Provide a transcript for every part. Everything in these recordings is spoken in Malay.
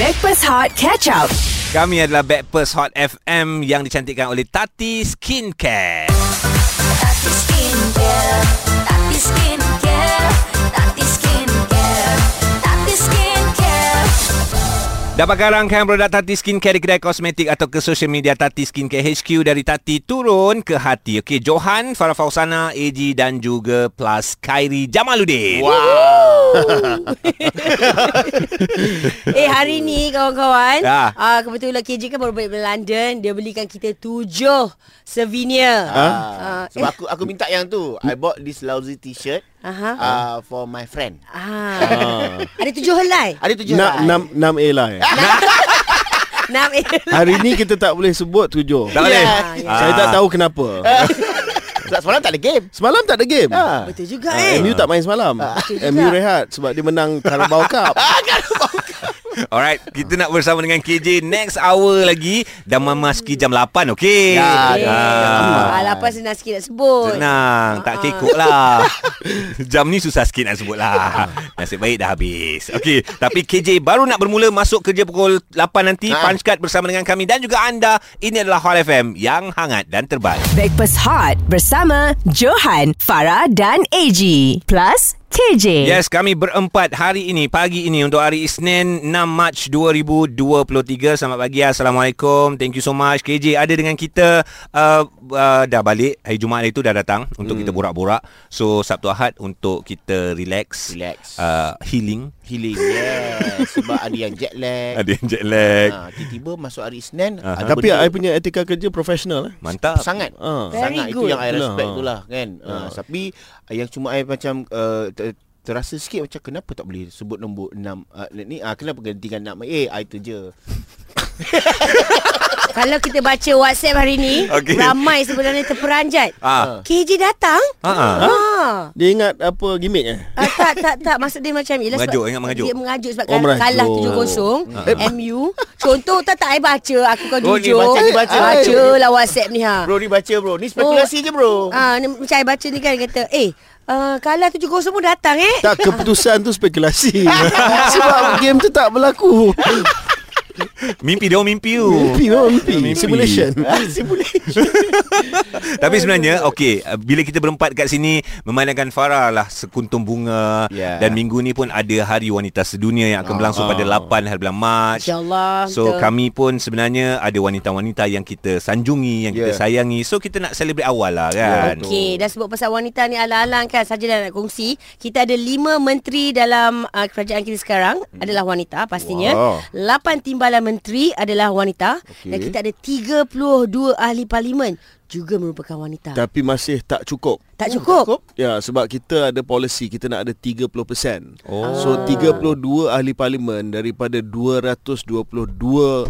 Backpass Hot Catch Up. Kami adalah Backpast Hot FM yang dicantikkan oleh Tati Skincare. Tati Skincare, Tati Skincare, Dapatkan rangkaian produk Tati Skincare di kedai kosmetik atau ke social media Tati Skincare HQ dari Tati turun ke hati. Okey, Johan, Farah Fausana, AG dan juga plus Khairi Jamaluddin. Eh hari ni kawan-kawan Ya. ah, Kebetulan KJ kan baru balik dari London Dia belikan kita tujuh souvenir Ha? Ah, Sebab eh, aku aku minta yang tu. I bought this lousy t-shirt Aha. uh, for my friend. ah. Ada tujuh helai Ada tujuh Enam, helai. enam, enam A lah eh. Enam eh. Hari ni kita tak boleh sebut tujuh. Tak boleh. Ya, ya. Saya tak tahu kenapa. Semalam tak ada game. Semalam tak ada game. Ha. Betul juga Uh, eh MU tak main semalam. Betul MU juga. rehat sebab dia menang Carabao Cup. Alright, kita nak bersama dengan KJ next hour lagi dan memasuki jam 8, okey? Ya, Eh, Ah. ah, Lapan senang sikit nak sebut Senang, tak Ah. kekok lah. Jam ni susah sikit nak sebut lah. Nasib baik dah habis. Okey, tapi KJ baru nak bermula masuk kerja pukul 8 nanti. Ha. Punch card bersama dengan kami dan juga anda. Ini adalah Hot FM yang hangat dan terbaik. Backpass Hot bersama Johan, Farah dan AG. Plus KJ. Yes, kami berempat hari ini, pagi ini untuk hari Isnin 6 Mac 2023. Selamat pagi, Assalamualaikum. Thank you so much. KJ ada dengan kita uh, uh, dah balik. Hari Jumaat itu dah datang untuk kita borak-borak. So, Sabtu Ahad untuk kita relax. Relax. Uh, healing. Healing. Yes. Sebab ada yang jet lag. Ada yang jet lag. Ha, tiba-tiba masuk hari Isnin. Ada Tapi benda I punya etika kerja profesional eh. Mantap. sangat. Very sangat good. itu yang I Itulah. respect tu lah kan. Uh, tapi uh, yang cuma I macam uh, terasa sikit macam kenapa tak boleh sebut nombor 6 uh, ni ah uh, kenapa gantikan nama eh I tu je. Kalau kita baca WhatsApp hari ni Okey. Ramai sebenarnya terperanjat Ah. KJ datang Ha ah. Ah. Dia ingat apa gimmick eh? Ah, tak tak tak maksud dia macam yelah Mengajuk, sebab ingat mengajuk. Dia mengajuk sebab Oh, oh, kalah 7-0 MU. Contoh tak tak I baca aku kan Oh, ni jujur. baca, ni baca. Baca lah WhatsApp ni ha. Bro ni baca bro. Ni spekulasi je bro. Ah ni macam I baca ni kan kata eh uh, kalah 7-0 pun datang eh. Tak keputusan tu spekulasi. Sebab game tu tak berlaku. Mimpi dia orang mimpi tu. Mimpi memang mimpi. Mimpi. Simulation. Tapi sebenarnya okey uh, bila kita berempat kat sini memandangkan Farah lah sekuntum bunga Ya. dan minggu ni pun ada Hari Wanita Sedunia yang akan berlangsung pada 8 hari bulan Mac. InsyaAllah. So betul. kami pun sebenarnya ada wanita-wanita yang kita sanjungi, yang kita Ya. sayangi. So kita nak celebrate awal lah kan. Okey, dan sebut pasal wanita ni alang-alang kan saja dah nak kongsi. Kita ada lima menteri dalam uh, kerajaan kita sekarang Hmm. adalah wanita pastinya. Wow. Lapan timbalan menteri adalah wanita Okey. dan kita ada 32 ahli parlimen juga merupakan wanita. Tapi masih tak cukup. tak cukup. Ya, sebab kita ada policy kita nak ada 30%. Oh. So 32 ahli parlimen daripada 222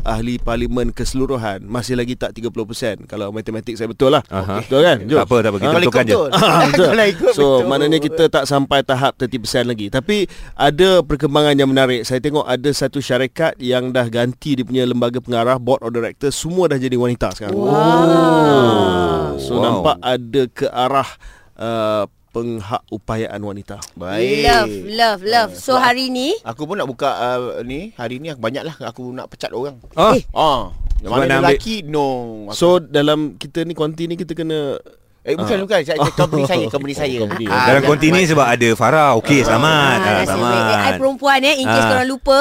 ahli parlimen keseluruhan masih lagi tak 30%. Kalau matematik saya betul lah. Aha. Betul kan? Jom. Tak apa, tak apa. Kita Kalau betulkan ikut je. betul. Ah, betul. Ikut So betul. maknanya kita tak sampai tahap 30% lagi Tapi ada perkembangan yang menarik Saya tengok ada satu syarikat yang dah ganti dia punya lembaga pengarah Board of Directors Semua dah jadi wanita sekarang Wow. So Wow. nampak ada ke arah uh, penghak upayaan wanita Baik. Love, love, love. Ah, So hari ni Aku pun nak buka uh, ni hari ni banyak lah aku nak pecat orang. Oh. Eh. Ah. Yang mana ambil- lelaki no. Aku- So dalam kita ni konti ni kita kena eh bukan bukan saya company saya company saya. company. Ah, Dalam yang- kontini sebab ada Farah. Okey, selamat. Ah, Ah, baik. Eh, I selamat. perempuan eh In case Ah. korang lupa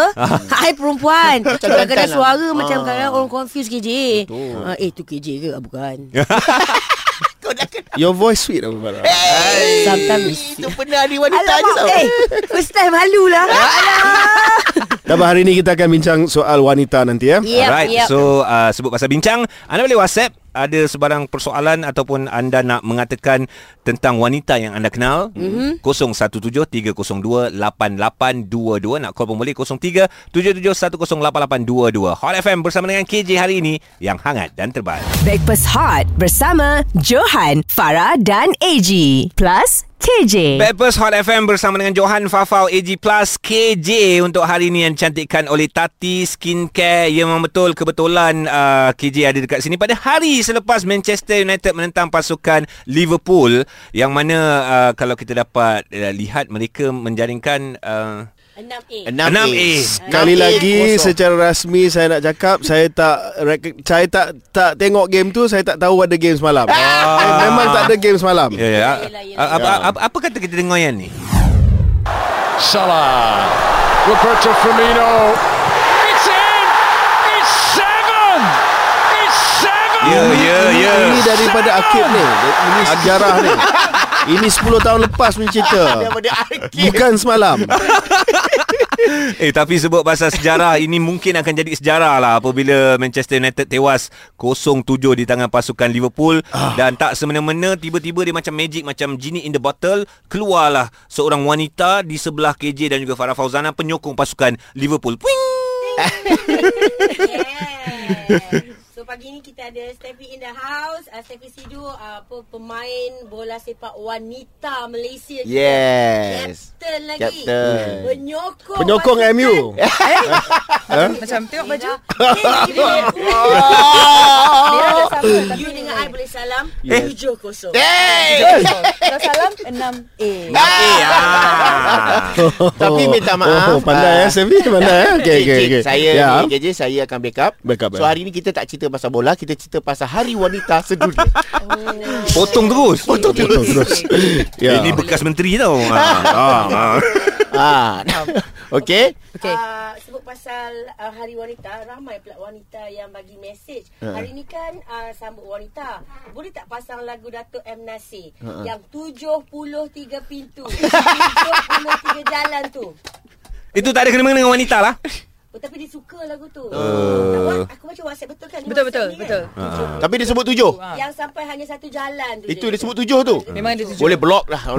I perempuan Macam kadang-kadang lah. suara Macam Ah. kadang orang confuse KJ. Ah, Eh tu KJ ke Ah, Bukan Kau dah kena. Your voice sweet apa Farah Sometimes Itu pernah di wanita je tau. eh First time malu lah Alah Dan hari ni kita akan bincang soal wanita nanti ya Yep, Alright, yep. so uh, sebut pasal bincang, anda boleh WhatsApp ada sebarang persoalan ataupun anda nak mengatakan tentang wanita yang anda kenal, mm-hmm. 0173028822 nak call pun boleh 0377108822. Hot FM bersama dengan KJ hari ini yang hangat dan terbaik. Backpass Hot bersama Johan, Farah dan AG. Plus KJ. Peppers Hot FM bersama dengan Johan Fafau AG Plus KJ untuk hari ini yang dicantikkan oleh Tati Skincare. Ya memang betul kebetulan uh, KJ ada dekat sini pada hari selepas Manchester United menentang pasukan Liverpool yang mana uh, kalau kita dapat uh, lihat mereka menjaringkan uh, 6A. 6A. Sekali lagi secara rasmi saya nak cakap saya tak saya tak tak tengok game tu saya tak tahu ada game semalam. Ah. Memang tak ada game semalam. Ya, ya. Apa, apa, apa kata kita dengar yang ni? Salah. Roberto Firmino. It's in. It's seven. It's seven. Ya, ya, ya. Ini daripada Akib ni. Ini sejarah ni. Ini 10 tahun lepas punya cerita. Bukan semalam. Eh tapi sebut pasal sejarah ini mungkin akan jadi sejarah lah apabila Manchester United tewas 0-7 di tangan pasukan Liverpool Ah. dan tak semena-mena tiba-tiba dia macam magic macam genie in the bottle keluarlah seorang wanita di sebelah KJ dan juga Farah Fauzana penyokong pasukan Liverpool. Puing! Yeah. So pagi ni kita ada Steffi in the house. Uh, Steffi Sidu uh, apa pemain bola sepak wanita Malaysia. kita. Yes. Captain lagi. Captain. Penyokong. Penyokong MU. Macam tengok baju. You dengan I boleh salam. Yes. Tujuh kosong. Kalau salam 6A Eh, ah. Tapi minta maaf. Oh, pandai ah, ya Sevi, pandai ya. Okey Cik, okey cik, okey. Saya ya. ni KJ saya akan backup. Backup, So hari ni kita tak cerita pasal bola, kita cerita pasal Hari Wanita Sedunia. Potong terus. Potong terus. Ya. Ya. Ini bekas menteri tau. Ah, ah. ah. Okey. Okey. Uh, sebut pasal uh, Hari Wanita, ramai pula wanita yang bagi mesej. Ha. Hari ni kan uh, sambut wanita. Boleh tak pasang lagu Datuk M Nasir Ha. yang 73 pintu, 73 jalan tu. Itu tak ada kena-mengena dengan wanita lah. Oh, tapi dia suka lagu tu. Uh. Uh. Aku baca WhatsApp betul kan? Ni Betul WhatsApp betul betul Kan? Tapi dia sebut tujuh. Yang sampai hanya satu jalan tu. Itu je. dia sebut tujuh tu. Memang dia tujuh Boleh block dah.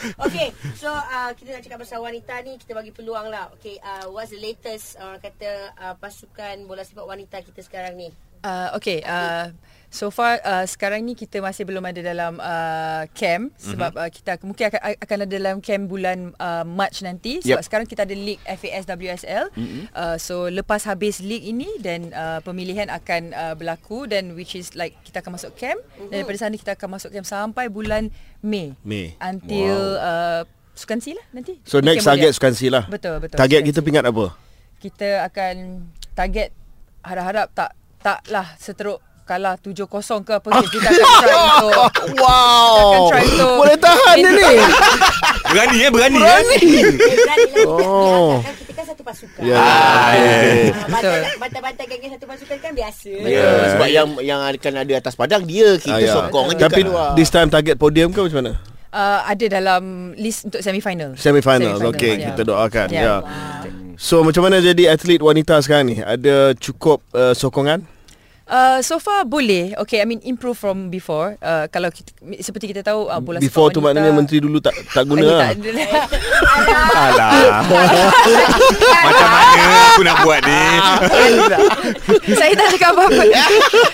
Okay, so uh, kita nak cakap pasal wanita ni kita bagi peluang lah. Okay, uh, what's the latest uh, kata uh, pasukan bola sepak wanita kita sekarang ni? Uh, okay, uh, so far uh, sekarang ni kita masih belum ada dalam uh, camp sebab uh, kita mungkin akan akan ada dalam camp bulan uh, March nanti sebab Yep. sekarang kita ada league FAS WSL. Uh, so lepas habis league ini dan uh, pemilihan akan uh, berlaku dan which is like kita akan masuk camp dan daripada sana kita akan masuk camp sampai bulan Mei. Mei. Until uh, Sukan lah nanti. So Ni next target. Sukan lah. Betul betul. Target Sukan kita pingat apa? kita akan target harap-harap tak taklah seteruk kalah 7-0 ke apa ke kita akan try untuk Wow. Kita akan try untuk Boleh tahan dia ni. Berani eh, berani. Berani. Eh, berani lah Oh. kan kita kan satu pasukan. Ya. Ah, ya. Ah, Betul. bantai- Bantai-bantai geng satu pasukan kan biasa. Ya, sebab yang yang akan ada atas padang dia kita Ah, ya. sokong je Tapi this time target podium ke macam mana? uh, ada dalam list untuk semi-final. Semi-final. Semi-final, Okey, ya. kita doakan. Ya. Ya. So macam mana jadi atlet wanita sekarang ni? Ada cukup uh, sokongan? Uh, so far boleh. Okay, I mean improve from before. Uh, kalau kita, seperti kita tahu uh, bola Before tu wanita, maknanya menteri dulu tak tak guna lah. Alah. Macam mana aku nak buat ni? saya tak cakap apa-apa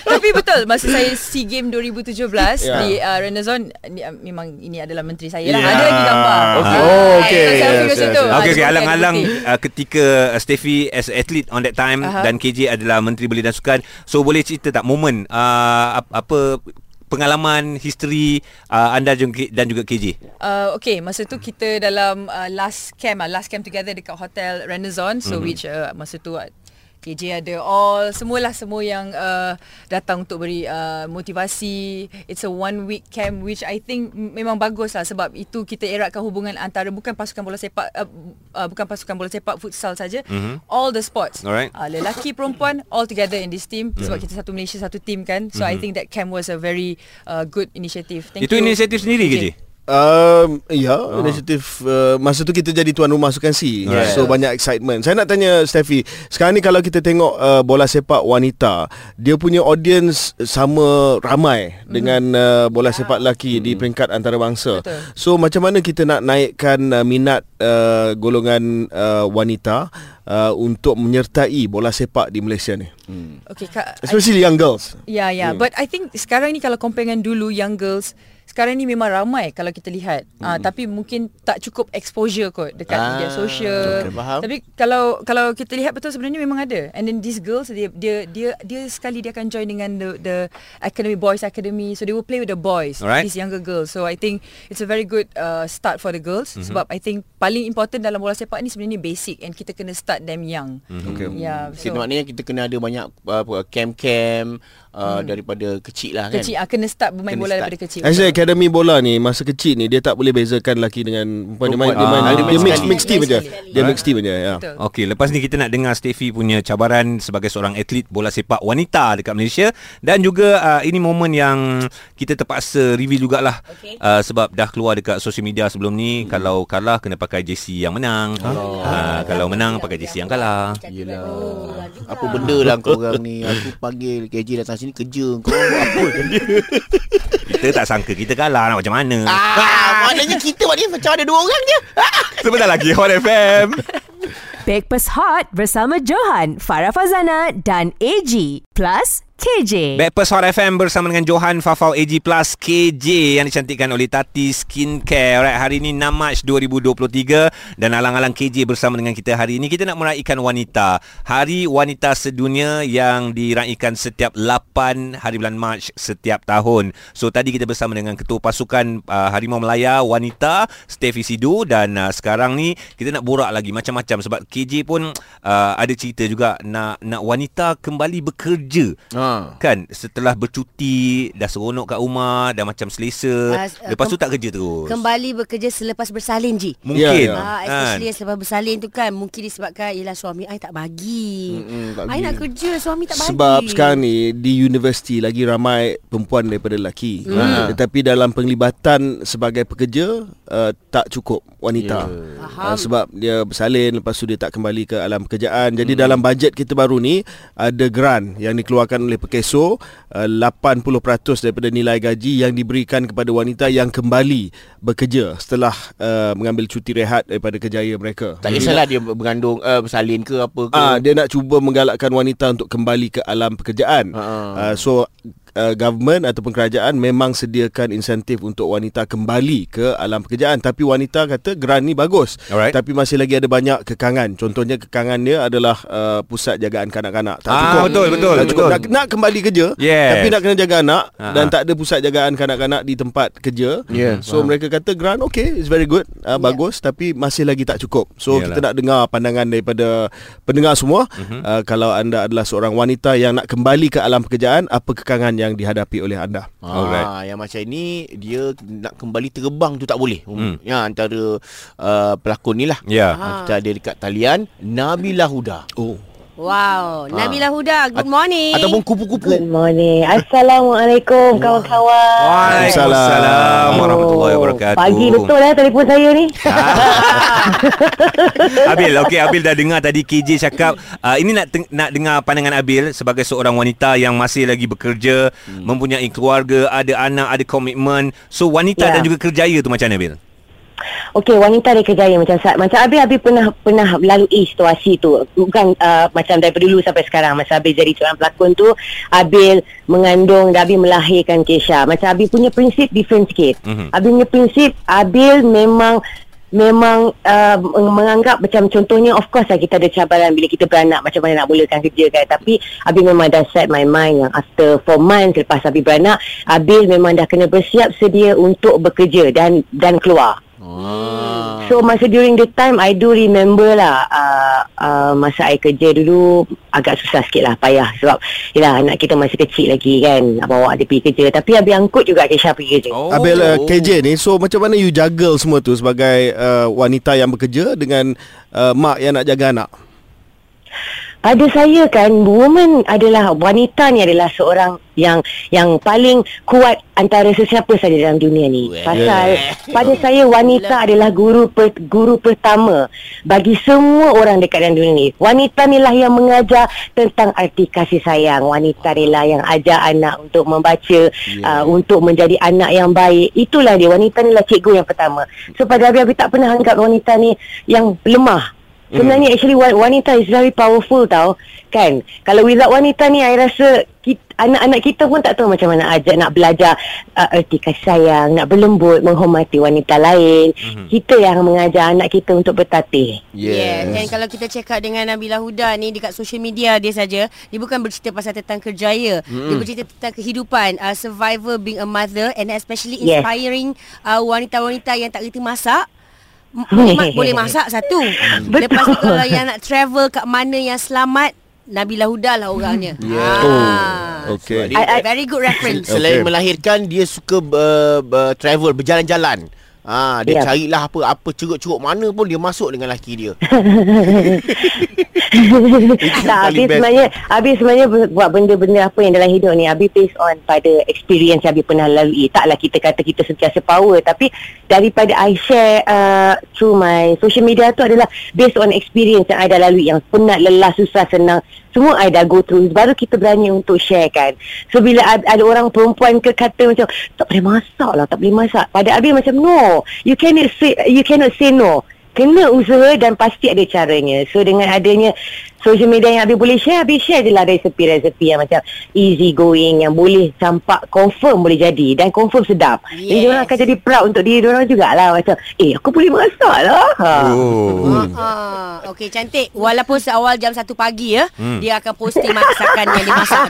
Tapi betul Masa saya SEA Game 2017 Ya. Di uh, Renaissance ni, uh, Memang ini adalah menteri saya lah Ya. Ada lagi gambar Okey. Oh, Ah, so Selfie Yes, kat situ yes, yes. Ah, Okey okey dia bukan alang-alang uh, ketika uh, Steffi as athlete on that time Aha. dan KJ adalah menteri belia dan sukan. So boleh cerita tak momen uh, ap- apa pengalaman history uh, anda juga- dan juga KJ? Uh, okay, masa tu kita dalam uh, last camp lah, last camp together dekat hotel Renaissance. So mm-hmm. which uh, masa tu uh, KJ ada all semualah semua yang uh, datang untuk beri uh, motivasi. It's a one week camp which I think memang bagus lah sebab itu kita eratkan hubungan antara bukan pasukan bola sepak uh, uh, bukan pasukan bola sepak futsal saja. Mm-hmm. All the sports. Alright. Uh, lelaki perempuan all together in this team sebab kita satu Malaysia satu team kan. So I think that camp was a very uh, good initiative. Thank Itu you. inisiatif sendiri KJ? Um, ya, oh. inisiatif uh, masa tu kita jadi tuan rumah Sukan C. Yes. So banyak excitement. Saya nak tanya Steffi, sekarang ni kalau kita tengok uh, bola sepak wanita, dia punya audience sama ramai mm-hmm. dengan uh, bola sepak lelaki mm-hmm. di peringkat antarabangsa. Betul. So macam mana kita nak naikkan uh, minat uh, golongan uh, wanita uh, untuk menyertai bola sepak di Malaysia ni? Okay, Kak, I Especially young girls. Ya, ya. Hmm. But I think sekarang ni kalau compare dengan dulu young girls, sekarang ni memang ramai kalau kita lihat. Hmm. Uh, tapi mungkin tak cukup exposure kot dekat Ah, media sosial. okay, faham. Tapi kalau kalau kita lihat betul sebenarnya memang ada. And then these girls dia dia dia dia sekali dia akan join dengan the the academy boys academy. So they will play with the boys, Alright. these younger girls. So I think it's a very good uh, start for the girls mm-hmm. sebab I think paling important dalam bola sepak ni sebenarnya basic and kita kena start them young. Mm-hmm. Okay. Yeah. So, So maknanya kita kena ada banyak uh, apa, camp-camp uh, daripada kecil lah kan. kecil ah kena start bermain Kena bola start. daripada kecil. Actually akademi bola ni masa kecil ni dia tak boleh bezakan lelaki dengan perempuan dia main dia, main, Ah, dia, mix mix team aja. Dia mix team aja ya. Okey, lepas ni kita nak dengar Steffi punya cabaran sebagai seorang atlet bola sepak wanita dekat Malaysia dan juga uh, ini momen yang kita terpaksa review jugalah Okey. uh, sebab dah keluar dekat social media sebelum ni hmm. kalau kalah kena pakai jersey yang menang. Uh, kalau menang pakai jersey yang kalah. Yelah. Apa benda lah kau orang ni. Aku panggil KJ datang sini kerja. Kau buat apa kan dia? Kita tak sangka kita kalah nak macam mana. Ah, maknanya kita buat ni macam ada dua orang je. Sebentar lagi Hot FM. Breakfast Hot bersama Johan, Farah Fazana dan AG. Plus KJ. Backpast Hot FM bersama dengan Johan Fafau AG Plus KJ yang dicantikkan oleh Tati Skincare. Alright, hari ini 6 Mac 2023 dan alang-alang KJ bersama dengan kita hari ini kita nak meraihkan wanita. Hari Wanita Sedunia yang diraikan setiap 8 hari bulan Mac setiap tahun. So tadi kita bersama dengan Ketua Pasukan uh, Harimau Melaya Wanita Steffi Sidu dan uh, sekarang ni kita nak borak lagi macam-macam sebab KJ pun uh, ada cerita juga nak nak wanita kembali bekerja. Ha. Kan setelah bercuti dah seronok kat rumah dah macam selesa uh, lepas tu kem- tak kerja terus. Kembali bekerja selepas bersalin Ji. Mungkin. Ya, ya. Ah, Kan? especially selepas bersalin tu kan mungkin disebabkan ialah suami I tak bagi. Mm-mm, tak I bagi. nak kerja suami tak bagi. Sebab sekarang ni di universiti lagi ramai perempuan daripada lelaki. Hmm. Tetapi dalam penglibatan sebagai pekerja uh, tak cukup wanita. Ya. Uh, sebab dia bersalin lepas tu dia tak kembali ke alam pekerjaan. Jadi dalam bajet kita baru ni ada grant yang dikeluarkan oleh Pekeso uh, 80% daripada nilai gaji yang diberikan kepada wanita yang kembali bekerja setelah uh, mengambil cuti rehat daripada kerjaya mereka. Tak kisahlah dia bergandung uh, bersalin ke apa ke. Ah, dia nak cuba menggalakkan wanita untuk kembali ke alam pekerjaan. Ha. Uh, so uh, government ataupun kerajaan memang sediakan insentif untuk wanita kembali ke alam pekerjaan tapi wanita kata grant ni bagus. Alright. Tapi masih lagi ada banyak kekangan. Contohnya kekangan dia adalah uh, pusat jagaan kanak-kanak. Tak Ah, cukup. betul, betul, Tak cukup. betul. Nak, nak kembali kerja Yes. tapi nak kena jaga anak Ah, dan ah. tak ada pusat jagaan kanak-kanak di tempat kerja. Ya, So faham. mereka kata grant okay it's very good uh, bagus tapi masih lagi tak cukup. So Yalah. kita nak dengar pandangan daripada pendengar semua uh-huh. uh, kalau anda adalah seorang wanita yang nak kembali ke alam pekerjaan apa kekangan yang dihadapi oleh anda. Alright. Ah, yang macam ini dia nak kembali terbang tu tak boleh. Hmm. Ya antara uh, pelakon ni lah. Ya. Ah. Kita ada dekat talian Nabila Huda. Oh. Wow, Nabila Huda, good morning. Ataupun kupu-kupu. Good morning. Assalamualaikum kawan-kawan. Waalaikumsalam warahmatullahi wabarakatuh. Pagi betul eh telefon saya ni. Abil, okey Abil dah dengar tadi KJ cakap uh, ini nak teng- nak dengar pandangan Abil sebagai seorang wanita yang masih lagi bekerja, hmm. mempunyai keluarga, ada anak, ada komitmen. So wanita Ya. dan juga kerjaya tu macam mana Abil? Okey, wanita dia kerjaya macam saat macam Abi Abi pernah pernah lalui situasi tu. Bukan uh, macam daripada dulu sampai sekarang masa Abi jadi seorang pelakon tu, Abil mengandung dan Abi melahirkan Kesha. Macam Abi punya prinsip different sikit. Mhm. Mm-hmm. Abi punya prinsip Abil memang memang uh, menganggap macam contohnya of course lah kita ada cabaran bila kita beranak macam mana nak mulakan kerja kan tapi Abi memang dah set my mind yang after 4 months lepas Abi beranak Abi memang dah kena bersiap sedia untuk bekerja dan dan keluar. So masa during the time I do remember lah uh, uh, Masa I kerja dulu Agak susah sikit lah Payah Sebab Yelah anak kita masih kecil lagi kan Nak bawa dia pergi kerja Tapi Abi angkut juga Kesha pergi kerja Oh. Abil uh, KJ ni so macam mana you juggle semua tu sebagai uh, wanita yang bekerja dengan uh, mak yang nak jaga anak? Pada saya kan woman adalah wanita ni adalah seorang yang yang paling kuat antara sesiapa saja dalam dunia ni. Pasal pada saya wanita adalah guru per, guru pertama bagi semua orang dekat dalam dunia ni. Wanita ni lah yang mengajar tentang arti kasih sayang. Wanita ni lah yang ajar anak untuk membaca, yeah. uh, untuk menjadi anak yang baik. Itulah dia. Wanita ni lah cikgu yang pertama. So pada Abi-Abi tak pernah anggap wanita ni yang lemah Sebenarnya actually wa- wanita is very powerful tau. Kan? Kalau without wanita ni I rasa kita, anak-anak kita pun tak tahu macam mana ajak nak belajar uh, erti kasih sayang, nak berlembut, menghormati wanita lain. Mm-hmm. Kita yang mengajar anak kita untuk bertatih. Yes. Dan kalau kita check out dengan Nabila Huda ni dekat social media dia saja, dia bukan bercerita pasal tentang kerjaya. Mm. Dia bercerita tentang kehidupan, uh, survivor being a mother and especially Yes. inspiring uh, wanita-wanita yang tak kerti masak. Boleh, boleh masak satu. Lepas tu kalau yang nak travel kat mana yang selamat, Nabila Huda lah orangnya. Yeah. Ah. Okey. Sebab dia- I- I- Very good reference. Selain Okey. melahirkan dia suka uh, uh, travel berjalan-jalan. Ah, dia Ya. carilah apa apa ceruk-ceruk mana pun dia masuk dengan laki dia. tak, habis best. sebenarnya Habis sebenarnya bu- buat benda-benda apa yang dalam hidup ni Habis based on pada experience yang Habis pernah lalui Taklah kita kata kita sentiasa power Tapi daripada I share uh, through my social media tu adalah Based on experience yang I dah lalui Yang penat, lelah, susah, senang Semua I dah go through. Baru kita berani untuk share kan. So bila ad- ada orang perempuan ke kata macam Tak boleh masak lah, tak boleh masak. Pada Habis macam no You cannot say, you cannot say no. Kena usaha dan pasti ada caranya. So dengan adanya social media yang Habib boleh share, Habib share je lah resepi-resepi yang macam easy going yang boleh campak confirm boleh jadi dan confirm sedap. Yes. Jadi Yes. diorang akan jadi proud untuk diri diorang jugalah macam eh aku boleh masak lah. Ha. Oh. Ah, okey cantik. Walaupun seawal jam 1 pagi ya, hmm. dia akan posting masakan yang dia masak.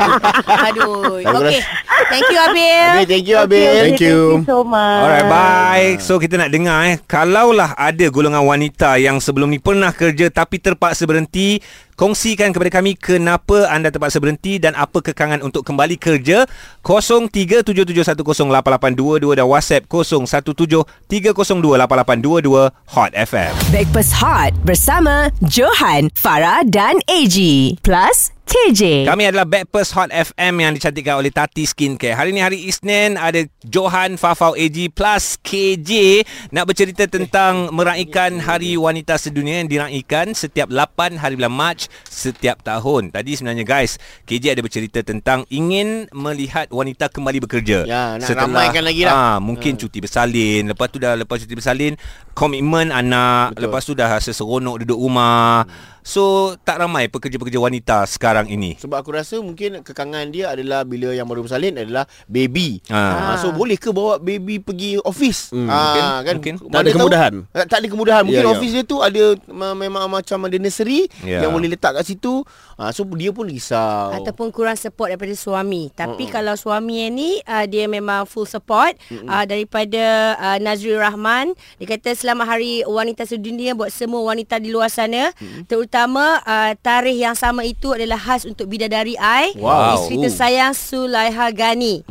Aduh. Okey. Thank you Abil. Okay, thank you Abil. Okay, Thank you. Thank you so much. Alright, baik. So kita nak dengar eh, kalaulah ada golongan wanita yang sebelum ni pernah kerja tapi terpaksa berhenti, kongsikan kepada kami kenapa anda terpaksa berhenti dan apa kekangan untuk kembali kerja. 0377108822 dan WhatsApp 0173028822 Hot FM. Breakfast Hot bersama Johan, Farah dan AG. Plus KJ. Kami adalah Backpast Hot FM yang dicantikkan oleh Tati Skincare. Hari ni hari Isnin ada Johan Fafau AG plus KJ nak bercerita tentang meraikan Hari Wanita Sedunia yang diraikan setiap 8 hari bulan Mac setiap tahun. Tadi sebenarnya guys, KJ ada bercerita tentang ingin melihat wanita kembali bekerja. Ya, nak ramaikan lagi lah. Ah, mungkin cuti bersalin, lepas tu dah lepas cuti bersalin, komitmen anak, Betul. lepas tu dah rasa seronok duduk rumah. So tak ramai pekerja-pekerja wanita sekarang ini. Sebab aku rasa mungkin kekangan dia adalah bila yang baru bersalin adalah baby. Ah. Ah. so boleh ke bawa baby pergi office? Hmm, ah, kan mungkin. Tak ada Mana tahu- kemudahan. Eh, tak ada kemudahan. Mungkin Ya, ya. office dia tu ada ma- memang macam ada nursery Ya. yang boleh letak kat situ. Ah, so dia pun risau. Ataupun kurang support daripada suami. Tapi uh-uh. kalau suami yang ni uh, dia memang full support uh, daripada uh, Nazrul Rahman. Dia kata selama hari wanita sedunia buat semua wanita di luar sana, terutama uh, tarikh yang sama itu adalah khas untuk bidadari I, Wow. isteri tersayang Sulaiha Gani.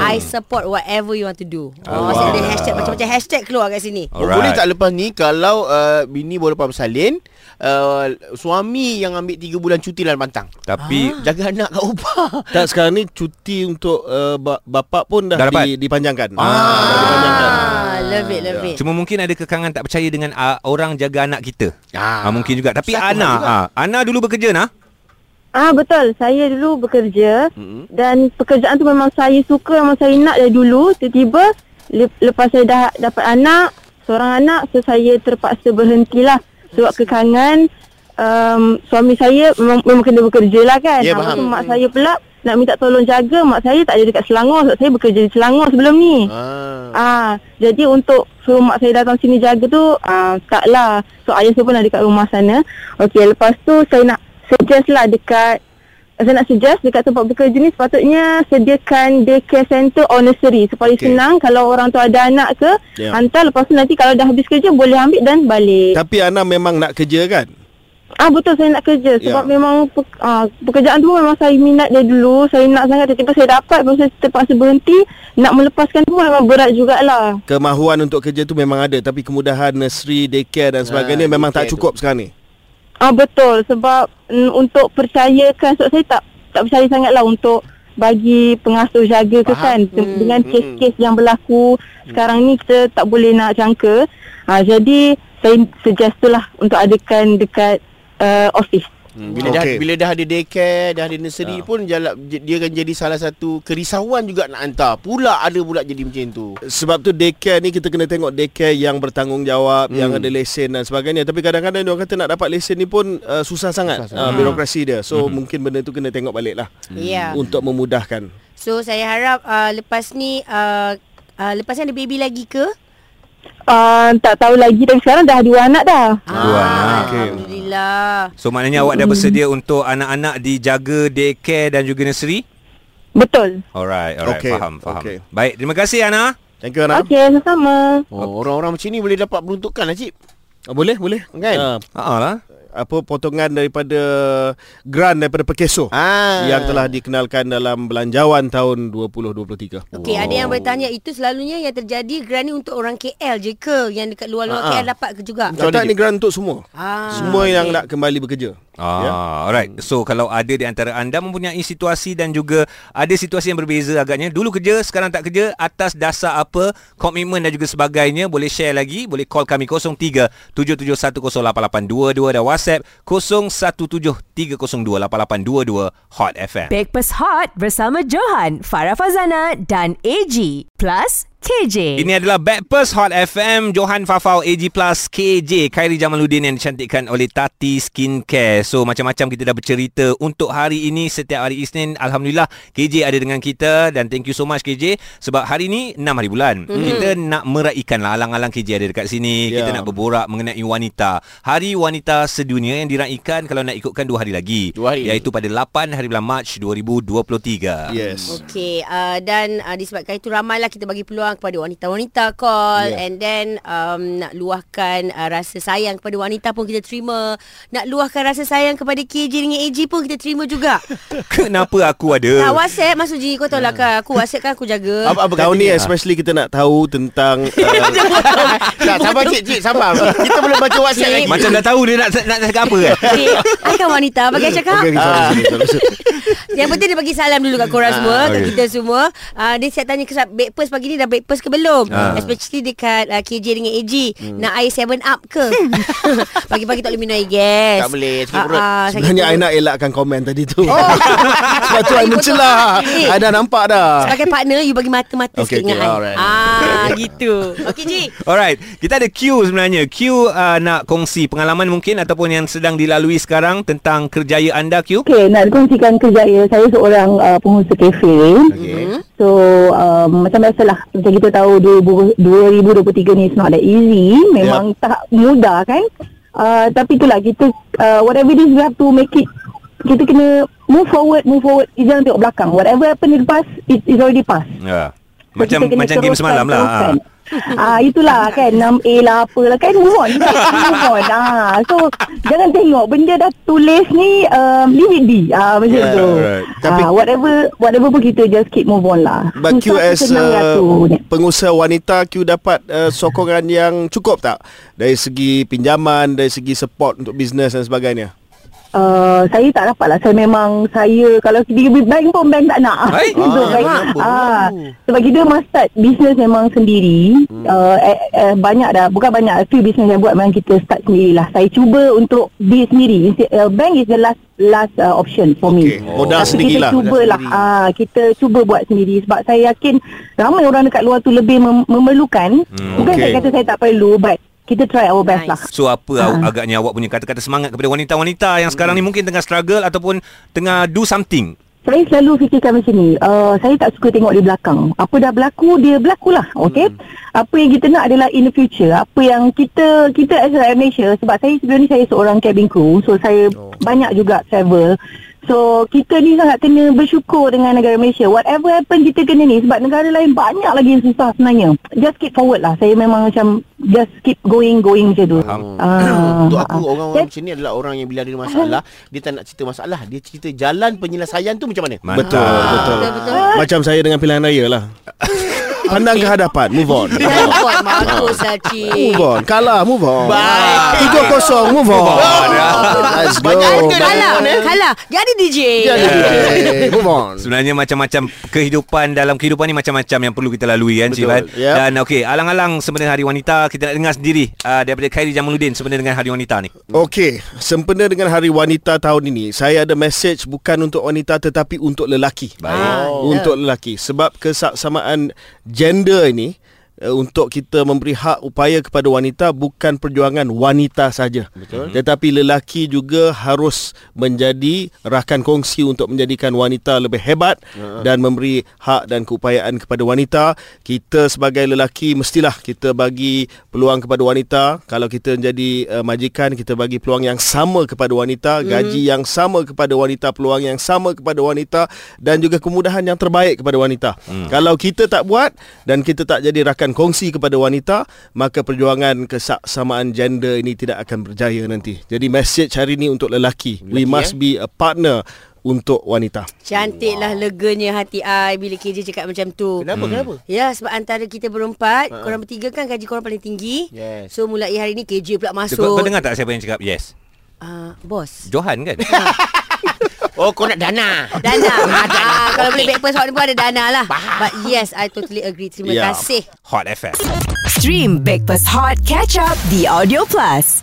I support whatever you want to do. Oh, wow. ada hashtag macam-macam hashtag keluar kat sini. Oh, boleh tak lepas ni kalau uh, bini baru lepas bersalin, uh, suami yang ambil 3 bulan cuti dalam pantang. Tapi Jaga anak kat rumah. Tak sekarang ni cuti untuk uh, ba- bapak pun dah, Dah dapat? di, dipanjangkan. Ah. Dah dipanjangkan. Love it, love it. Cuma mungkin ada kekangan tak percaya dengan uh, orang jaga anak kita. Ah. Ah, mungkin juga. Tapi Ana, juga. ah, Ana dulu bekerja nah. Ah betul, saya dulu bekerja mm-hmm. dan pekerjaan tu memang saya suka, memang saya nak dari dulu. Tiba-tiba le- lepas saya dah dapat anak, seorang anak, so saya terpaksa berhentilah sebab kekangan um, suami saya memang, memang kena bekerja lah kan. Ya, Ah, faham. so mak saya pula nak minta tolong jaga, mak saya tak ada dekat Selangor sebab saya bekerja di Selangor sebelum ni. Ah. Ah, jadi untuk suruh mak saya datang sini jaga tu ah, taklah. So ayah saya pun ada dekat rumah sana. Okey, lepas tu saya nak suggest lah dekat saya nak suggest dekat tempat bekerja ni sepatutnya sediakan daycare center or nursery supaya okay. senang kalau orang tu ada anak ke Ya. hantar lepas tu nanti kalau dah habis kerja boleh ambil dan balik. Tapi Ana memang nak kerja kan? Ah betul saya nak kerja sebab Ya. memang pe, ah, pekerjaan tu memang saya minat dari dulu, saya nak sangat tiba-tiba saya dapat lepas tu saya terpaksa berhenti nak melepaskan tu memang berat jugalah. Kemahuan untuk kerja tu memang ada tapi kemudahan nursery, daycare dan sebagainya Ah, memang tak cukup sekarang ni. Ah betul sebab mm, untuk percayakan sebab saya tak tak percaya sangatlah untuk bagi pengasuh jaga ke Faham. kan hmm, dengan hmm. kes-kes yang berlaku sekarang ni kita tak boleh nak jangka. Ah jadi saya suggest tu lah untuk adakan dekat uh, office. Hmm, bila dah bila dah ada daycare, dah ada nursery pun jalan dia akan jadi salah satu kerisauan juga nak hantar. Pula ada pula jadi macam tu. Sebab tu daycare ni kita kena tengok daycare yang bertanggungjawab, hmm. yang ada lesen dan sebagainya. Tapi kadang-kadang dia orang kata nak dapat lesen ni pun uh, susah sangat, Susah susah uh, birokrasi dia. So hmm. mungkin benda tu kena tengok balik lah Ya. untuk memudahkan. So saya harap uh, lepas ni uh, uh, lepas ni ada baby lagi ke? Uh, tak tahu lagi tapi sekarang dah dua anak dah. Dua Ah, anak. Okey. Alhamdulillah. So maknanya awak dah bersedia untuk anak-anak dijaga daycare dan juga nursery? Betul. Alright, alright. Okey, Faham, faham. okey. Baik, terima kasih Ana. Thank you Ana. Okey, sama-sama. Oh, orang-orang macam ni boleh dapat peruntukan lah cip. Oh, boleh, boleh. Kan? Uh, Ha lah. Apa potongan daripada grant daripada Pekeso Ah. yang telah dikenalkan dalam belanjawan tahun 2023. Okey, ada yang bertanya itu selalunya yang terjadi grant ni untuk orang KL je ke? Yang dekat luar-luar Ah. KL dapat ke juga? Tak mana, ni grant untuk semua. Ah, Semua yang nak kembali bekerja. Ah, Ya. alright. So kalau ada di antara anda mempunyai situasi dan juga ada situasi yang berbeza agaknya, dulu kerja, sekarang tak kerja, atas dasar apa, komitmen dan juga sebagainya, boleh share lagi, boleh call kami 03 77108822 dan WhatsApp 0173028822 Hot FM. Breakfast Hot bersama Johan, Farah Fazana dan AG. Plus KJ. Ini adalah Backpast Hot FM Johan Fafau AG Plus KJ Khairi Jamaluddin yang dicantikkan oleh Tati Skincare So macam-macam kita dah bercerita Untuk hari ini Setiap hari Isnin Alhamdulillah KJ ada dengan kita Dan thank you so much KJ Sebab hari ni 6 hari bulan mm. Kita nak meraihkan lah Alang-alang KJ ada dekat sini Ya. Kita nak berborak mengenai wanita Hari wanita sedunia yang diraikan Kalau nak ikutkan 2 hari lagi Dua hari. Iaitu pada 8 hari bulan Mac 2023 Yes. Okey, uh, dan uh, disebabkan itu ramailah kita bagi peluang kepada wanita-wanita call Yeah. and then um, nak luahkan uh, rasa sayang kepada wanita pun kita terima. Nak luahkan rasa sayang kepada KJ dengan AG pun kita terima juga. Kenapa aku ada Nah, WhatsApp Mas Uji kau tahu lah kan aku WhatsApp kan aku jaga. Apa, apa Tahun ni especially kita nak tahu tentang uh, Tak, sabar cik, cik, sabar. Kita belum baca WhatsApp Cik. lagi. Macam dah tahu dia nak nak cakap apa kan Okey, I kan wanita bagi cakap. Okay, sorry, sorry, sorry. Yang penting dia bagi salam dulu kat korang semua Kat okey. kita semua uh, Dia siap tanya kesat Breakfast pagi ni dah breakfast ke belum Ah. Especially dekat uh, KJ dengan AG Nak air 7 up ke Pagi-pagi tak boleh minum air gas Tak boleh, sakit Ah, perut. ah, sakit Sebenarnya I nak elakkan komen tadi tu. Oh. Sebab tu I mencelah. I dah nampak dah. Sebagai partner You bagi mata-mata Okey, sikit dengan okey, I alright. Ah gitu Okey Ji Alright, kita ada Q sebenarnya. Q uh, nak kongsi pengalaman mungkin ataupun yang sedang dilalui sekarang tentang kerjaya anda Q. Okey, nak kongsikan kerjaya saya seorang uh, pengusaha kafe. Okey. So um, macam biasalah macam kita tahu 2000, 2023 ni is not that easy. Memang yep. tak mudah kan. Uh, tapi itulah kita uh, whatever it is we have to make it kita kena move forward, move forward. Jangan tengok belakang. Whatever happened in the past, it is already past. So, Macam macam game semalam lah. teruskan. Ah itulah kan 6A lah apalah kan move on move on ah so jangan tengok benda dah tulis ni um, leave it be ah macam Yeah, tu. right. Tapi- ah, whatever whatever pun kita just keep move on lah. But Q as uh, pengusaha wanita Q dapat uh, sokongan yang cukup tak? Dari segi pinjaman, dari segi support untuk bisnes dan sebagainya. Uh, saya tak dapat lah. Saya memang Saya Kalau di bank pun Bank tak nak. Hai? so, Ah, bank, ah, Sebab kita must start Business memang sendiri. Hmm. uh, eh, eh, Banyak dah Bukan banyak Few business yang buat Memang kita start sendiri lah. Saya cuba untuk Be sendiri. Uh, Bank is the last Last uh, option for Okey, me modal Tapi sendirilah. kita cubalah ah, Kita cuba buat sendiri. Sebab saya yakin Ramai orang dekat luar tu Lebih mem- memerlukan. Hmm, Bukan okey. saya kata saya tak perlu But kita try our best Nice. lah So apa Ah. agaknya awak punya kata-kata semangat kepada wanita-wanita yang sekarang ni mungkin tengah struggle ataupun tengah do something. Saya selalu fikirkan macam ni uh, Saya tak suka tengok di belakang Apa dah berlaku Dia berlaku lah Okay hmm. Apa yang kita nak adalah In the future Apa yang kita Kita as a Malaysia Sebab saya sebelum ni Saya seorang cabin crew So saya oh. banyak juga travel So kita ni sangat kena bersyukur dengan negara Malaysia Whatever happen kita kena ni Sebab negara lain banyak lagi yang susah sebenarnya Just keep forward lah Saya memang macam Just keep going Going macam tu Faham. Ah, Untuk aku ah. orang-orang macam ni adalah orang yang bila ada masalah dia tak nak cerita masalah dia cerita jalan penyelesaian tu macam mana Mantap. Betul, betul. Betul-betul Macam saya dengan pilihan raya lah. Pandang ke hadapan, move on. Buat bagus lah cik Move on. Kalah, move on. Baik. Tiga kosong, move on. on, ya. Ah, Let's go. Banyak Kalah, eh? kalah. Jadi DJ. Move on. Sebenarnya macam-macam kehidupan dalam kehidupan ni macam-macam yang perlu kita lalui kan Betul. Sivan. Yep. Dan okey, alang-alang sebenarnya Hari Wanita kita nak dengar sendiri uh, daripada Khairi Jamaluddin sebenarnya dengan Hari Wanita ni. Okey, sempena dengan Hari Wanita tahun ini, saya ada message bukan untuk wanita tetapi untuk lelaki. Baik. Oh. Untuk lelaki sebab kesamaan gender ini uh, untuk kita memberi hak upaya kepada wanita bukan perjuangan wanita saja. Betul. Tetapi lelaki juga harus menjadi rakan kongsi untuk menjadikan wanita lebih hebat uh. dan memberi hak dan keupayaan kepada wanita. Kita sebagai lelaki mestilah kita bagi peluang kepada wanita. Kalau kita menjadi uh, majikan, kita bagi peluang yang sama kepada wanita, gaji yang sama kepada wanita, peluang yang sama kepada wanita dan juga kemudahan yang terbaik kepada wanita. Hmm. Kalau kita tak buat dan kita tak jadi rakan kongsi kepada wanita, maka perjuangan kesamaan gender ini tidak akan berjaya nanti. Jadi message hari ini untuk lelaki, lelaki we must eh? be a partner untuk wanita. Cantiklah leganya hati I bila KJ cakap macam tu. Kenapa, kenapa? Ya, sebab antara kita berempat, uh-huh. korang bertiga kan gaji korang paling tinggi. Yes. So mulai hari ni KJ pula Kau, masuk. kau dengar tak siapa yang cakap yes? Uh, bos. Johan kan? Oh, kau nak dana. Dana. ah, kalau boleh breakfast hot ni pun ada Dana lah. But yes, I totally agree. Terima Ya. kasih. Hot FM. Stream Breakfast Hot Catch Up The Audio Plus.